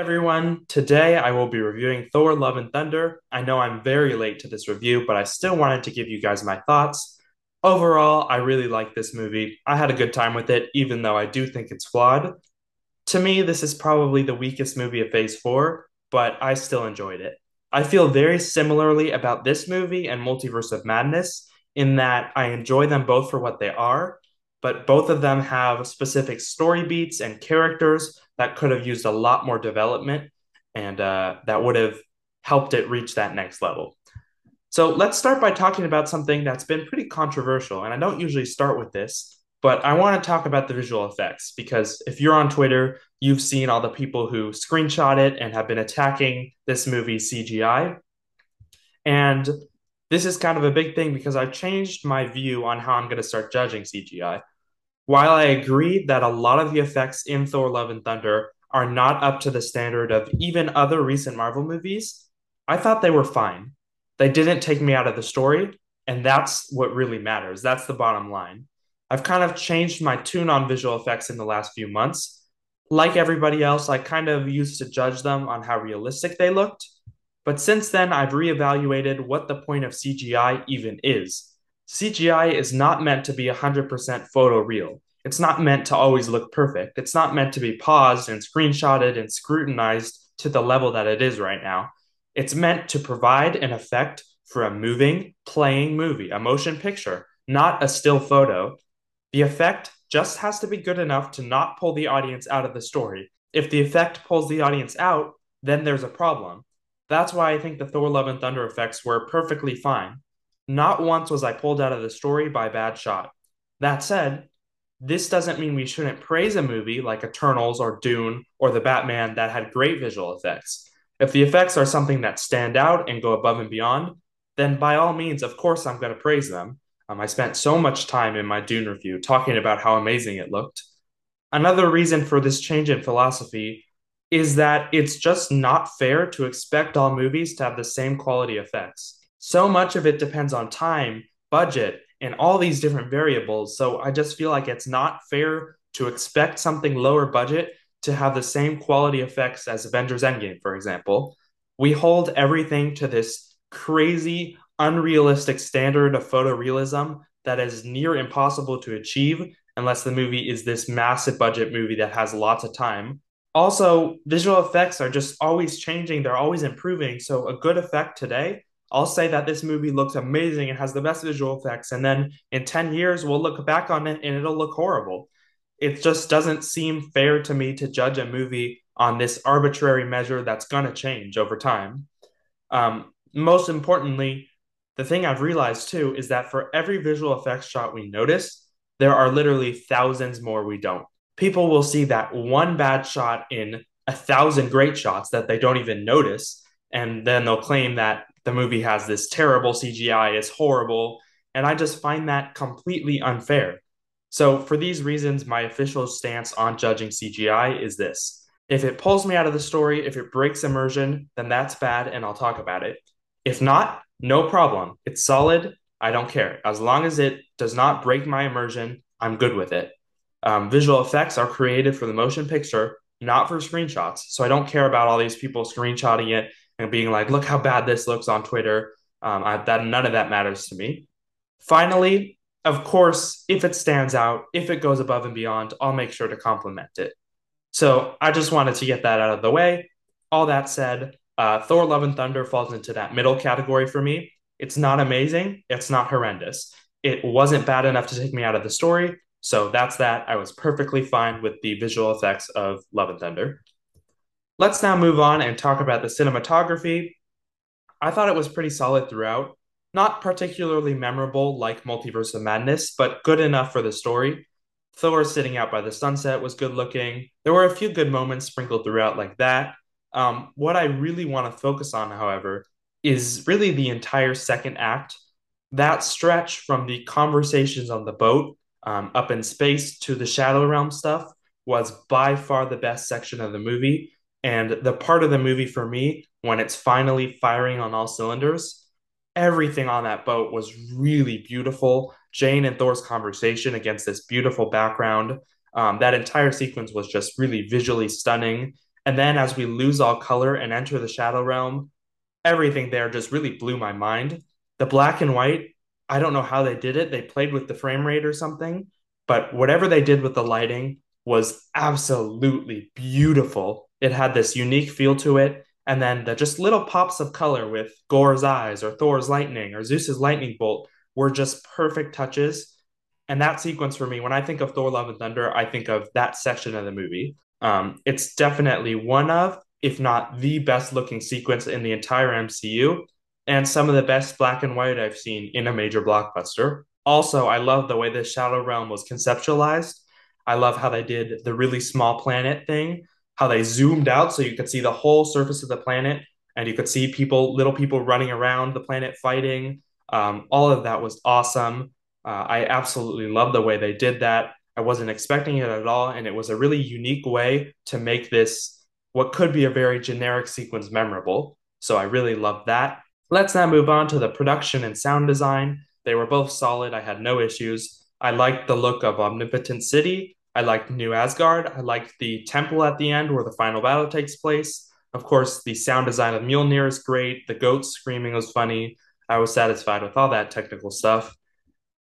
everyone. Today I will be reviewing Thor Love and Thunder. I know I'm very late to this review, but I still wanted to give you guys my thoughts. Overall, I really like this movie. I had a good time with it, even though I do think it's flawed. To me, this is probably the weakest movie of Phase 4, but I still enjoyed it. I feel very similarly about this movie and Multiverse of Madness in that I enjoy them both for what they are, but both of them have specific story beats and characters that could have used a lot more development and uh, that would have helped it reach that next level. So let's start by talking about something that's been pretty controversial. And I don't usually start with this, but I want to talk about the visual effects because if you're on Twitter, you've seen all the people who screenshot it and have been attacking this movie CGI. And this is kind of a big thing because I've changed my view on how I'm going to start judging CGI. While I agree that a lot of the effects in Thor Love and Thunder are not up to the standard of even other recent Marvel movies, I thought they were fine. They didn't take me out of the story, and that's what really matters. That's the bottom line. I've kind of changed my tune on visual effects in the last few months. Like everybody else, I kind of used to judge them on how realistic they looked. But since then, I've reevaluated what the point of CGI even is. CGI is not meant to be 100% photo real. It's not meant to always look perfect. It's not meant to be paused and screenshotted and scrutinized to the level that it is right now. It's meant to provide an effect for a moving, playing movie, a motion picture, not a still photo. The effect just has to be good enough to not pull the audience out of the story. If the effect pulls the audience out, then there's a problem. That's why I think the Thor Love and Thunder effects were perfectly fine. Not once was I pulled out of the story by bad shot. That said, this doesn't mean we shouldn't praise a movie like Eternals or Dune or The Batman that had great visual effects. If the effects are something that stand out and go above and beyond, then by all means, of course, I'm going to praise them. Um, I spent so much time in my Dune review talking about how amazing it looked. Another reason for this change in philosophy is that it's just not fair to expect all movies to have the same quality effects so much of it depends on time, budget, and all these different variables. So I just feel like it's not fair to expect something lower budget to have the same quality effects as Avengers Endgame, for example. We hold everything to this crazy, unrealistic standard of photorealism that is near impossible to achieve unless the movie is this massive budget movie that has lots of time. Also, visual effects are just always changing, they're always improving. So, a good effect today I'll say that this movie looks amazing and has the best visual effects. And then in 10 years, we'll look back on it and it'll look horrible. It just doesn't seem fair to me to judge a movie on this arbitrary measure that's going to change over time. Um, most importantly, the thing I've realized too is that for every visual effects shot we notice, there are literally thousands more we don't. People will see that one bad shot in a thousand great shots that they don't even notice, and then they'll claim that the movie has this terrible CGI, it's horrible. And I just find that completely unfair. So, for these reasons, my official stance on judging CGI is this if it pulls me out of the story, if it breaks immersion, then that's bad and I'll talk about it. If not, no problem. It's solid. I don't care. As long as it does not break my immersion, I'm good with it. Um, visual effects are created for the motion picture, not for screenshots. So I don't care about all these people screenshotting it and being like, look how bad this looks on Twitter. Um, I, that none of that matters to me. Finally, of course, if it stands out, if it goes above and beyond, I'll make sure to compliment it. So I just wanted to get that out of the way. All that said, uh, Thor: Love and Thunder falls into that middle category for me. It's not amazing. It's not horrendous. It wasn't bad enough to take me out of the story. So that's that. I was perfectly fine with the visual effects of Love and Thunder. Let's now move on and talk about the cinematography. I thought it was pretty solid throughout. Not particularly memorable like Multiverse of Madness, but good enough for the story. Thor sitting out by the sunset was good looking. There were a few good moments sprinkled throughout, like that. Um, what I really want to focus on, however, is really the entire second act. That stretch from the conversations on the boat um, up in space to the Shadow Realm stuff was by far the best section of the movie. And the part of the movie for me, when it's finally firing on all cylinders, everything on that boat was really beautiful. Jane and Thor's conversation against this beautiful background. Um, that entire sequence was just really visually stunning. And then as we lose all color and enter the shadow realm, everything there just really blew my mind. The black and white, I don't know how they did it. They played with the frame rate or something, but whatever they did with the lighting was absolutely beautiful. It had this unique feel to it. And then the just little pops of color with Gorr's eyes or Thor's lightning or Zeus's lightning bolt were just perfect touches. And that sequence for me, when I think of Thor Love and Thunder, I think of that section of the movie. Um, it's definitely one of, if not the best looking sequence in the entire MCU, and some of the best black and white I've seen in a major blockbuster. Also, I love the way the Shadow Realm was conceptualized. I love how they did the really small planet thing, how they zoomed out so you could see the whole surface of the planet and you could see people, little people running around the planet fighting. Um, all of that was awesome. Uh, I absolutely love the way they did that. I wasn't expecting it at all. And it was a really unique way to make this what could be a very generic sequence memorable. So I really loved that. Let's now move on to the production and sound design. They were both solid. I had no issues. I liked the look of Omnipotent City. I liked New Asgard. I liked the temple at the end where the final battle takes place. Of course, the sound design of Mjolnir is great. The goats screaming was funny. I was satisfied with all that technical stuff.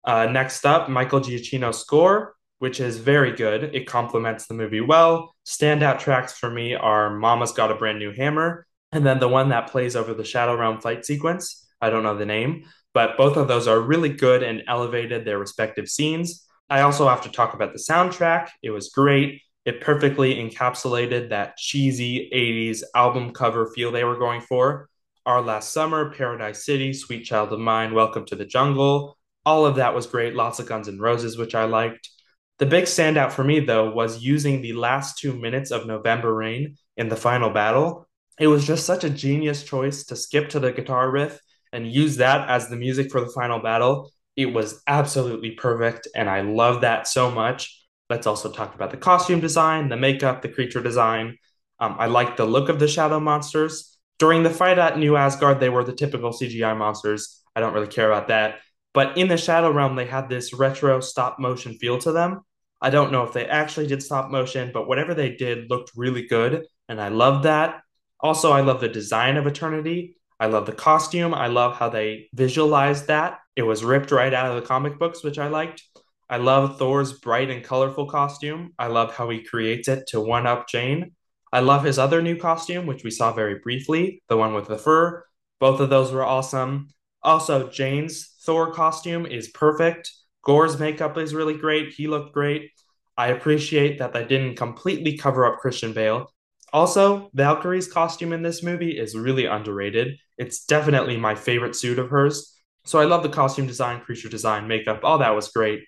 Uh, next up, Michael Giacchino's score which is very good. It complements the movie well. Standout tracks for me are Mama's Got a Brand New Hammer, and then the one that plays over the Shadow Realm fight sequence. I don't know the name, but both of those are really good and elevated their respective scenes. I also have to talk about the soundtrack. It was great. It perfectly encapsulated that cheesy 80s album cover feel they were going for. Our Last Summer, Paradise City, Sweet Child of Mine, Welcome to the Jungle. All of that was great. Lots of Guns N' Roses, which I liked. The big standout for me, though, was using the last two minutes of November Rain in the final battle. It was just such a genius choice to skip to the guitar riff and use that as the music for the final battle. It was absolutely perfect, and I love that so much. Let's also talk about the costume design, the makeup, the creature design. Um, I like the look of the shadow monsters. During the fight at New Asgard, they were the typical CGI monsters. I don't really care about that. But in the Shadow Realm, they had this retro stop motion feel to them. I don't know if they actually did stop motion, but whatever they did looked really good. And I love that. Also, I love the design of Eternity. I love the costume. I love how they visualized that. It was ripped right out of the comic books, which I liked. I love Thor's bright and colorful costume. I love how he creates it to one up Jane. I love his other new costume, which we saw very briefly, the one with the fur. Both of those were awesome. Also, Jane's Thor costume is perfect. Gorr's makeup is really great. He looked great. I appreciate that they didn't completely cover up Christian Bale. Also, Valkyrie's costume in this movie is really underrated. It's definitely my favorite suit of hers. So I love the costume design, creature design, makeup, all that was great.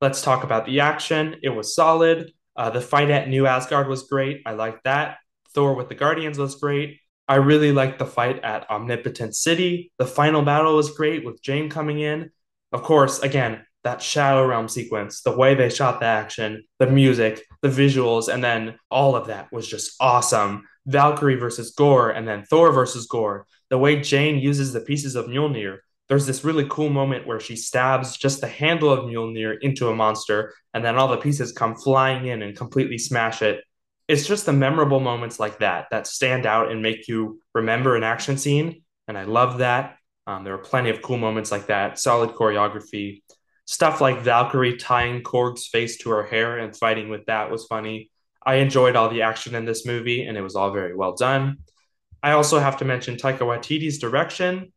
Let's talk about the action. It was solid. Uh, the fight at New Asgard was great. I liked that. Thor with the Guardians was great. I really liked the fight at Omnipotent City. The final battle was great with Jane coming in. Of course, again, that Shadow Realm sequence, the way they shot the action, the music, the visuals, and then all of that was just awesome. Valkyrie versus Gorr and then Thor versus Gorr The way Jane uses the pieces of Mjolnir. There's this really cool moment where she stabs just the handle of Mjolnir into a monster, and then all the pieces come flying in and completely smash it. It's just the memorable moments like that that stand out and make you remember an action scene. And I love that. Um, there were plenty of cool moments like that, solid choreography. Stuff like Valkyrie tying Korg's face to her hair and fighting with that was funny. I enjoyed all the action in this movie, and it was all very well done. I also have to mention Taika Waititi's direction.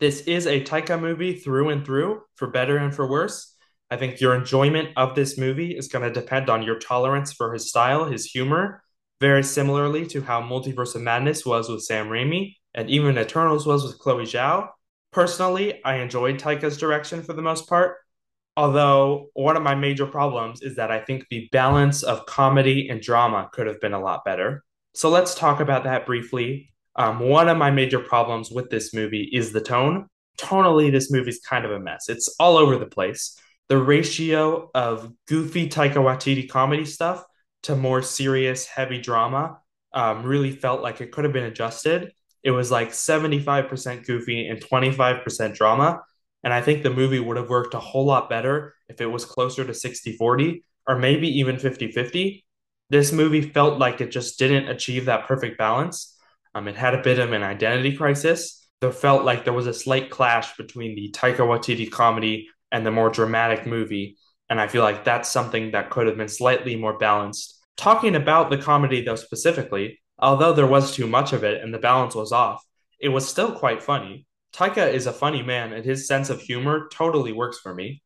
This is a Taika movie through and through, for better and for worse. I think your enjoyment of this movie is going to depend on your tolerance for his style, his humor, very similarly to how Multiverse of Madness was with Sam Raimi and even Eternals was with Chloe Zhao. Personally, I enjoyed Taika's direction for the most part, Although one of my major problems is that I think the balance of comedy and drama could have been a lot better. So let's talk about that briefly. Um, one of my major problems with this movie is the tone. Tonally, this movie's kind of a mess. It's all over the place. The ratio of goofy Taika Waititi comedy stuff to more serious, heavy drama um, really felt like it could have been adjusted. It was like 75% goofy and 25% drama. And I think the movie would have worked a whole lot better if it was closer to 60 40 or maybe even 50 50. This movie felt like it just didn't achieve that perfect balance. Um, it had a bit of an identity crisis. There felt like there was a slight clash between the Taika Waititi comedy and the more dramatic movie. And I feel like that's something that could have been slightly more balanced. Talking about the comedy, though, specifically, although there was too much of it and the balance was off, it was still quite funny. Taika is a funny man, and his sense of humor totally works for me.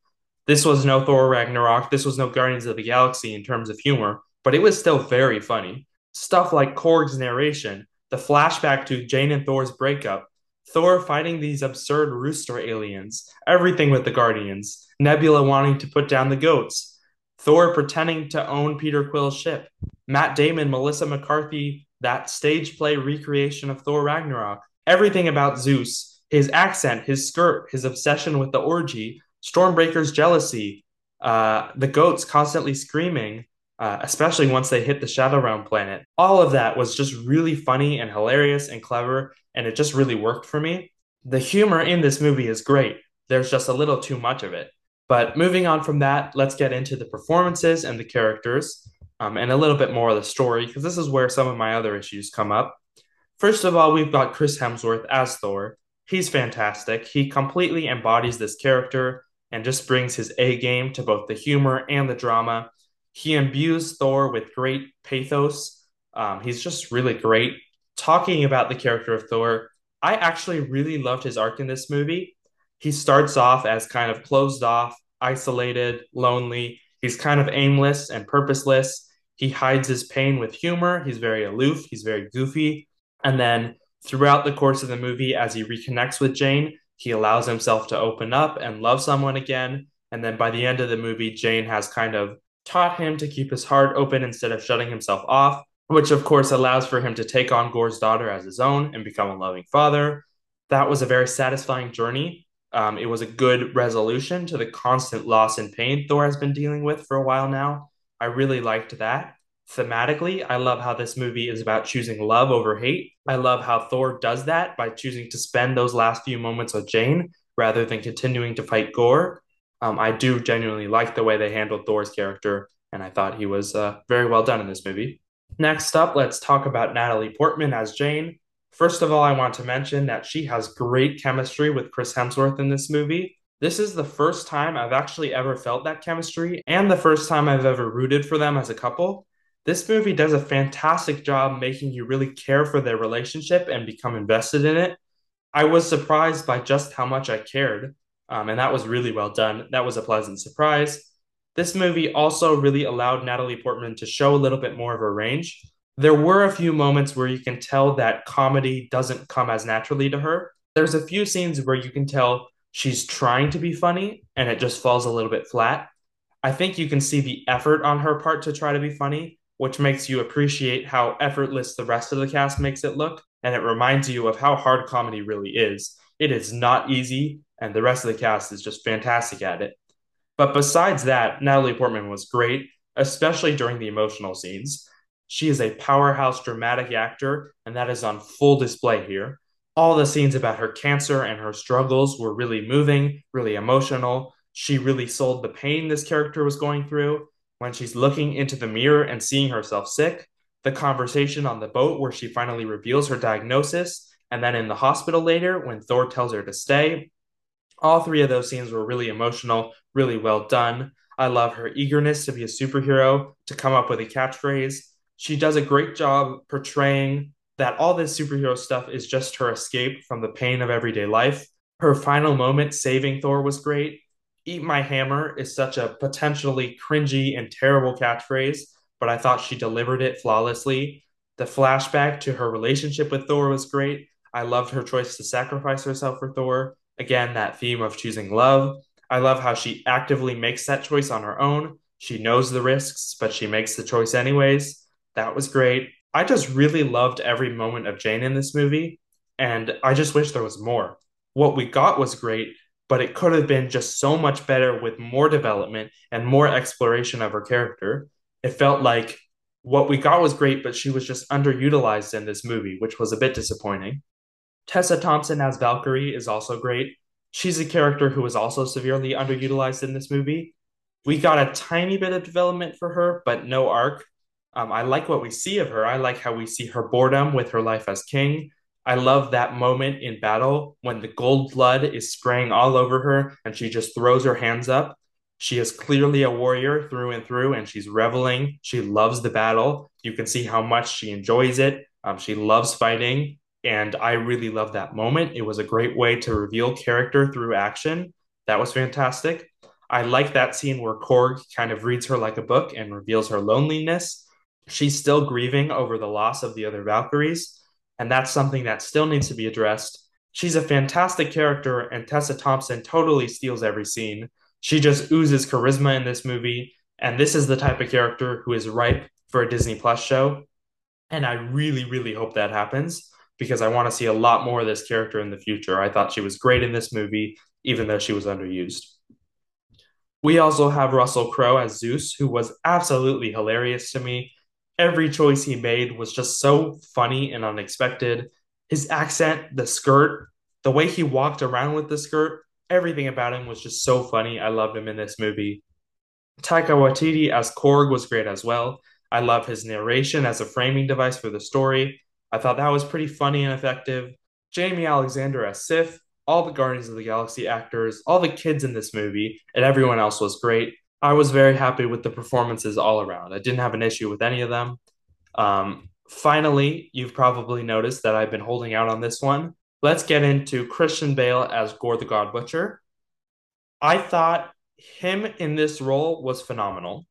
This was no Thor Ragnarok, this was no Guardians of the Galaxy in terms of humor, but it was still very funny. Stuff like Korg's narration, the flashback to Jane and Thor's breakup, Thor fighting these absurd rooster aliens, everything with the Guardians, Nebula wanting to put down the goats, Thor pretending to own Peter Quill's ship, Matt Damon, Melissa McCarthy, that stage play recreation of Thor Ragnarok, everything about Zeus, his accent, his skirt, his obsession with the orgy, Stormbreaker's jealousy, uh, the goats constantly screaming, uh, especially once they hit the Shadow Realm planet. All of that was just really funny and hilarious and clever, and it just really worked for me. The humor in this movie is great. There's just a little too much of it. But moving on from that, let's get into the performances and the characters, um, and a little bit more of the story, because this is where some of my other issues come up. First of all, we've got Chris Hemsworth as Thor. He's fantastic. He completely embodies this character and just brings his A game to both the humor and the drama. He imbues Thor with great pathos. Um, he's just really great. Talking about the character of Thor, I actually really loved his arc in this movie. He starts off as kind of closed off, isolated, lonely. He's kind of aimless and purposeless. He hides his pain with humor. He's very aloof. He's very goofy. And then throughout the course of the movie, as he reconnects with Jane, he allows himself to open up and love someone again. And then by the end of the movie, Jane has kind of taught him to keep his heart open instead of shutting himself off, which of course allows for him to take on Gorr's daughter as his own and become a loving father. That was a very satisfying journey. Um, it was a good resolution to the constant loss and pain Thor has been dealing with for a while now. I really liked that. Thematically, I love how this movie is about choosing love over hate. I love how Thor does that by choosing to spend those last few moments with Jane rather than continuing to fight Gorr. Um, I do genuinely like the way they handled Thor's character, and I thought he was uh, very well done in this movie. Next up, let's talk about Natalie Portman as Jane. First of all, I want to mention that she has great chemistry with Chris Hemsworth in this movie. This is the first time I've actually ever felt that chemistry, and the first time I've ever rooted for them as a couple. This movie does a fantastic job making you really care for their relationship and become invested in it. I was surprised by just how much I cared. Um, and that was really well done. That was a pleasant surprise. This movie also really allowed Natalie Portman to show a little bit more of her range. There were a few moments where you can tell that comedy doesn't come as naturally to her. There's a few scenes where you can tell she's trying to be funny and it just falls a little bit flat. I think you can see the effort on her part to try to be funny, which makes you appreciate how effortless the rest of the cast makes it look. And it reminds you of how hard comedy really is. It is not easy, and the rest of the cast is just fantastic at it. But besides that, Natalie Portman was great, especially during the emotional scenes. She is a powerhouse dramatic actor, and that is on full display here. All the scenes about her cancer and her struggles were really moving, really emotional. She really sold the pain this character was going through. When she's looking into the mirror and seeing herself sick, the conversation on the boat where she finally reveals her diagnosis, and then in the hospital later when Thor tells her to stay, all three of those scenes were really emotional, really well done. I love her eagerness to be a superhero, to come up with a catchphrase. She does a great job portraying that all this superhero stuff is just her escape from the pain of everyday life. Her final moment saving Thor was great. Eat My Hammer is such a potentially cringy and terrible catchphrase, but I thought she delivered it flawlessly. The flashback to her relationship with Thor was great. I loved her choice to sacrifice herself for Thor. Again, that theme of choosing love. I love how she actively makes that choice on her own. She knows the risks, but she makes the choice anyways. That was great. I just really loved every moment of Jane in this movie, and I just wish there was more. What we got was great, but it could have been just so much better with more development and more exploration of her character. It felt like what we got was great, but she was just underutilized in this movie, which was a bit disappointing. Tessa Thompson as Valkyrie is also great. She's a character who was also severely underutilized in this movie. We got a tiny bit of development for her, but no arc. Um, I like what we see of her. I like how we see her boredom with her life as king. I love that moment in battle when the gold blood is spraying all over her and she just throws her hands up. She is clearly a warrior through and through, and she's reveling. She loves the battle. You can see how much she enjoys it. Um, she loves fighting, and I really love that moment. It was a great way to reveal character through action. That was fantastic. I like that scene where Korg kind of reads her like a book and reveals her loneliness. She's still grieving over the loss of the other Valkyries, and that's something that still needs to be addressed. She's a fantastic character, and Tessa Thompson totally steals every scene. She just oozes charisma in this movie, and this is the type of character who is ripe for a Disney Plus show. And I really, really hope that happens because I want to see a lot more of this character in the future. I thought she was great in this movie, even though she was underused. We also have Russell Crowe as Zeus, who was absolutely hilarious to me. Every choice he made was just so funny and unexpected. His accent, the skirt, the way he walked around with the skirt, everything about him was just so funny. I loved him in this movie. Taika Waititi as Korg was great as well. I love his narration as a framing device for the story. I thought that was pretty funny and effective. Jaimie Alexander as Sif, all the Guardians of the Galaxy actors, all the kids in this movie, and everyone else was great. I was very happy with the performances all around. I didn't have an issue with any of them. Um, finally, you've probably noticed that I've been holding out on this one. Let's get into Christian Bale as Gorr the God Butcher. I thought him in this role was phenomenal.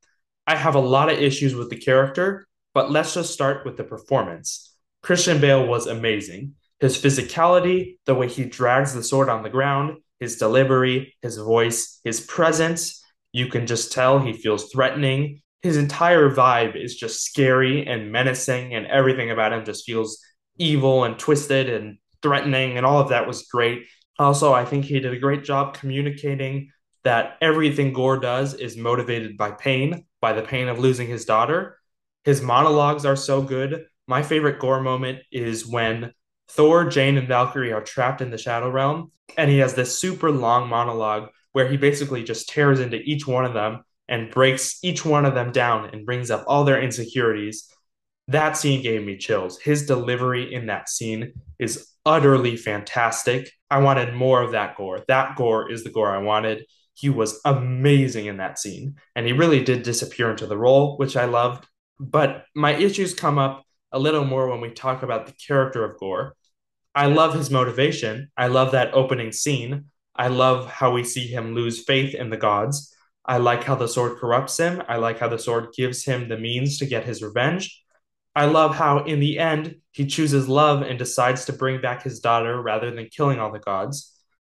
I have a lot of issues with the character, but let's just start with the performance. Christian Bale was amazing. His physicality, the way he drags the sword on the ground, his delivery, his voice, his presence, you can just tell he feels threatening. His entire vibe is just scary and menacing, and everything about him just feels evil and twisted and threatening, and all of that was great. Also, I think he did a great job communicating that everything Gorr does is motivated by pain, by the pain of losing his daughter. His monologues are so good. My favorite Gorr moment is when Thor, Jane, and Valkyrie are trapped in the Shadow Realm, and he has this super long monologue where he basically just tears into each one of them and breaks each one of them down and brings up all their insecurities. That scene gave me chills. His delivery in that scene is utterly fantastic. I wanted more of that Gorr. That Gorr is the Gorr I wanted. He was amazing in that scene, and he really did disappear into the role, which I loved. But my issues come up a little more when we talk about the character of Gorr. I love his motivation. I love that opening scene. I love how we see him lose faith in the gods. I like how the sword corrupts him. I like how the sword gives him the means to get his revenge. I love how, in the end, he chooses love and decides to bring back his daughter rather than killing all the gods.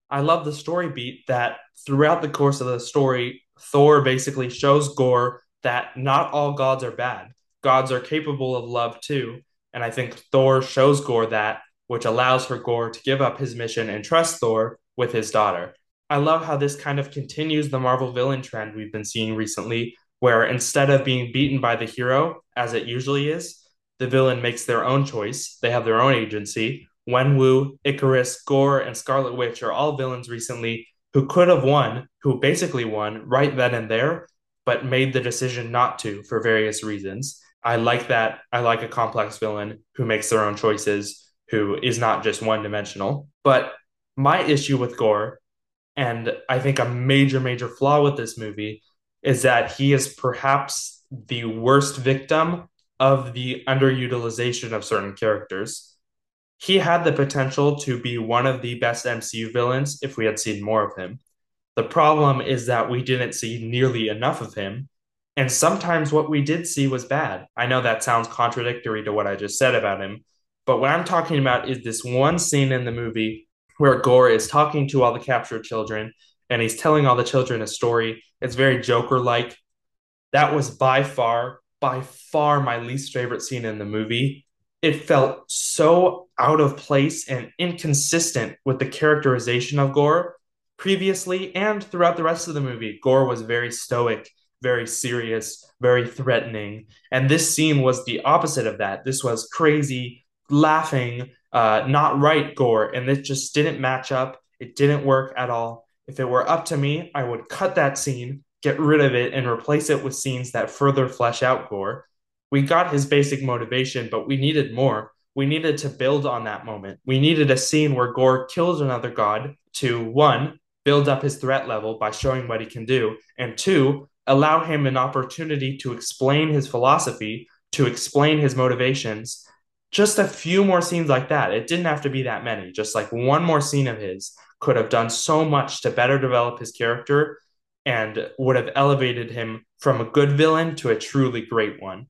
I love the story beat that throughout the course of the story, Thor basically shows Gorr that not all gods are bad. Gods are capable of love too. And I think Thor shows Gorr that, which allows for Gorr to give up his mission and trust Thor with his daughter. I love how this kind of continues the Marvel villain trend we've been seeing recently, where instead of being beaten by the hero, as it usually is, the villain makes their own choice. They have their own agency. Wenwu, Ikaris, Gorr, and Scarlet Witch are all villains recently who could have won, who basically won right then and there, but made the decision not to for various reasons. I like that. I like a complex villain who makes their own choices, who is not just one dimensional. But my issue with Gorr, and I think a major, major flaw with this movie, is that he is perhaps the worst victim of the underutilization of certain characters. He had the potential to be one of the best MCU villains if we had seen more of him. The problem is that we didn't see nearly enough of him, and sometimes what we did see was bad. I know that sounds contradictory to what I just said about him, but what I'm talking about is this one scene in the movie where Gorr is talking to all the captured children and he's telling all the children a story. It's very Joker like. That was by far by far my least favorite scene in the movie. It felt so out of place and inconsistent with the characterization of Gorr previously and throughout the rest of the movie. Gorr was very stoic, very serious, very threatening. And this scene was the opposite of that. This was crazy, laughing, uh, not right Gorr. And this just didn't match up. It didn't work at all. If it were up to me, I would cut that scene get rid of it and replace it with scenes that further flesh out Gorr. We got his basic motivation, but we needed more. We needed to build on that moment. We needed a scene where Gorr kills another god to one, build up his threat level by showing what he can do, and two, allow him an opportunity to explain his philosophy, to explain his motivations. Just a few more scenes like that. It didn't have to be that many. Just like one more scene of his could have done so much to better develop his character and would have elevated him from a good villain to a truly great one.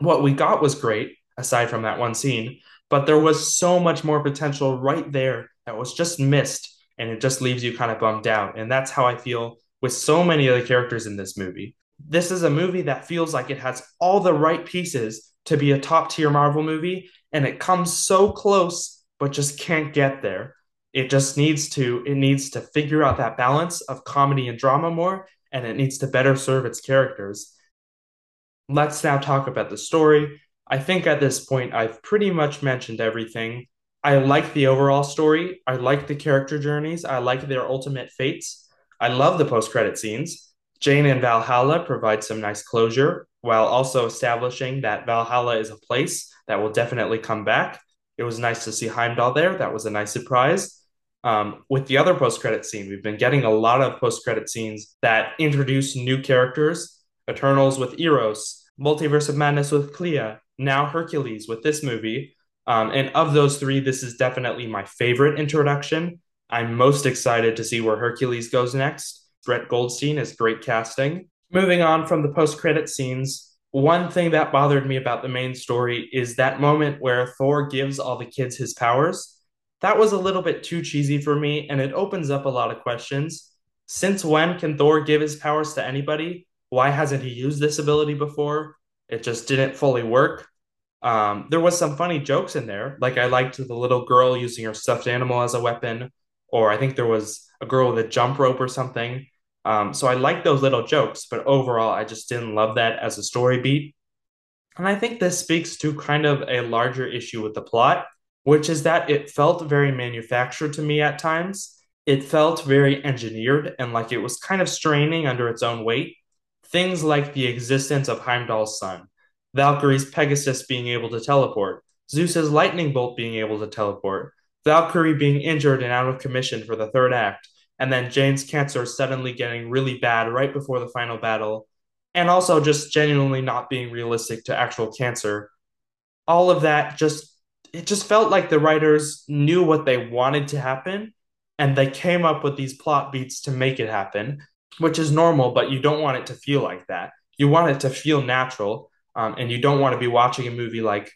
What we got was great, aside from that one scene, but there was so much more potential right there that was just missed, and it just leaves you kind of bummed out. And that's how I feel with so many of the characters in this movie. This is a movie that feels like it has all the right pieces to be a top tier Marvel movie, and it comes so close, but just can't get there. It just needs to it needs to figure out that balance of comedy and drama more, and it needs to better serve its characters. Let's now talk about the story. I think at this point I've pretty much mentioned everything. I like the overall story. I like the character journeys. I like their ultimate fates. I love the post credit scenes. Jane and Valhalla provide some nice closure while also establishing that Valhalla is a place that will definitely come back. It was nice to see Heimdall there. That was a nice surprise. Um, with the other post credit scene, we've been getting a lot of post credit scenes that introduce new characters Eternals with Eros, Multiverse of Madness with Clea, now Hercules with this movie. Um, and of those three, this is definitely my favorite introduction. I'm most excited to see where Hercules goes next. Brett Goldstein is great casting. Moving on from the post credit scenes, one thing that bothered me about the main story is that moment where Thor gives all the kids his powers that was a little bit too cheesy for me, and it opens up a lot of questions. Since when can Thor give his powers to anybody? Why hasn't he used this ability before? It just didn't fully work. Um, there was some funny jokes in there, like I liked the little girl using her stuffed animal as a weapon, or I think there was a girl with a jump rope or something. Um, so I like those little jokes, but overall, I just didn't love that as a story beat. And I think this speaks to kind of a larger issue with the plot which is that it felt very manufactured to me at times. It felt very engineered and like it was kind of straining under its own weight. Things like the existence of Heimdall's son, Valkyrie's Pegasus being able to teleport, Zeus's lightning bolt being able to teleport, Valkyrie being injured and out of commission for the third act, and then Jane's cancer suddenly getting really bad right before the final battle, and also just genuinely not being realistic to actual cancer. All of that just it just felt like the writers knew what they wanted to happen and they came up with these plot beats to make it happen, which is normal, but you don't want it to feel like that. You want it to feel natural, um, and you don't want to be watching a movie like,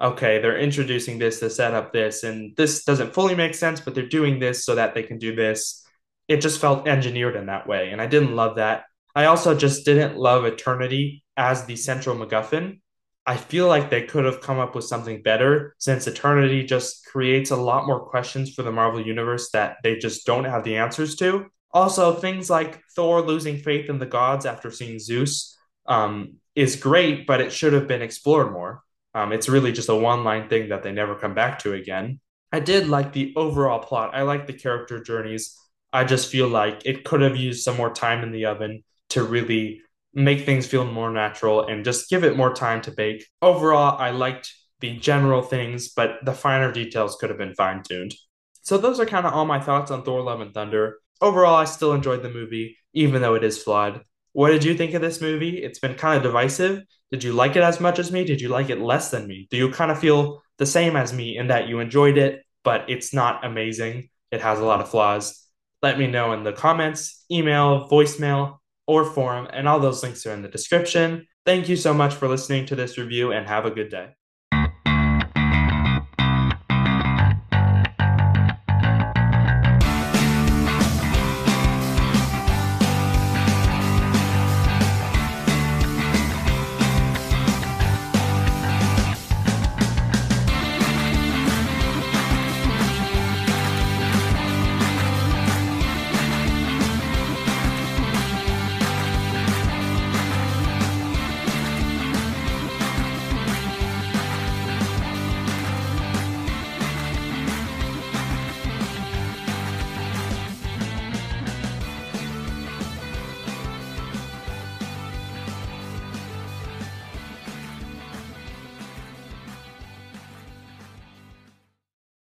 okay, they're introducing this to set up this, and this doesn't fully make sense, but they're doing this so that they can do this. It just felt engineered in that way, and I didn't love that. I also just didn't love Eternity as the central MacGuffin. I feel like they could have come up with something better since Eternity just creates a lot more questions for the Marvel Universe that they just don't have the answers to. Also, things like Thor losing faith in the gods after seeing Zeus um, is great, but it should have been explored more. Um, it's really just a one line thing that they never come back to again. I did like the overall plot, I like the character journeys. I just feel like it could have used some more time in the oven to really make things feel more natural and just give it more time to bake. Overall, I liked the general things, but the finer details could have been fine tuned. So, those are kind of all my thoughts on Thor Love and Thunder. Overall, I still enjoyed the movie, even though it is flawed. What did you think of this movie? It's been kind of divisive. Did you like it as much as me? Did you like it less than me? Do you kind of feel the same as me in that you enjoyed it, but it's not amazing? It has a lot of flaws. Let me know in the comments, email, voicemail, or forum, and all those links are in the description. Thank you so much for listening to this review and have a good day.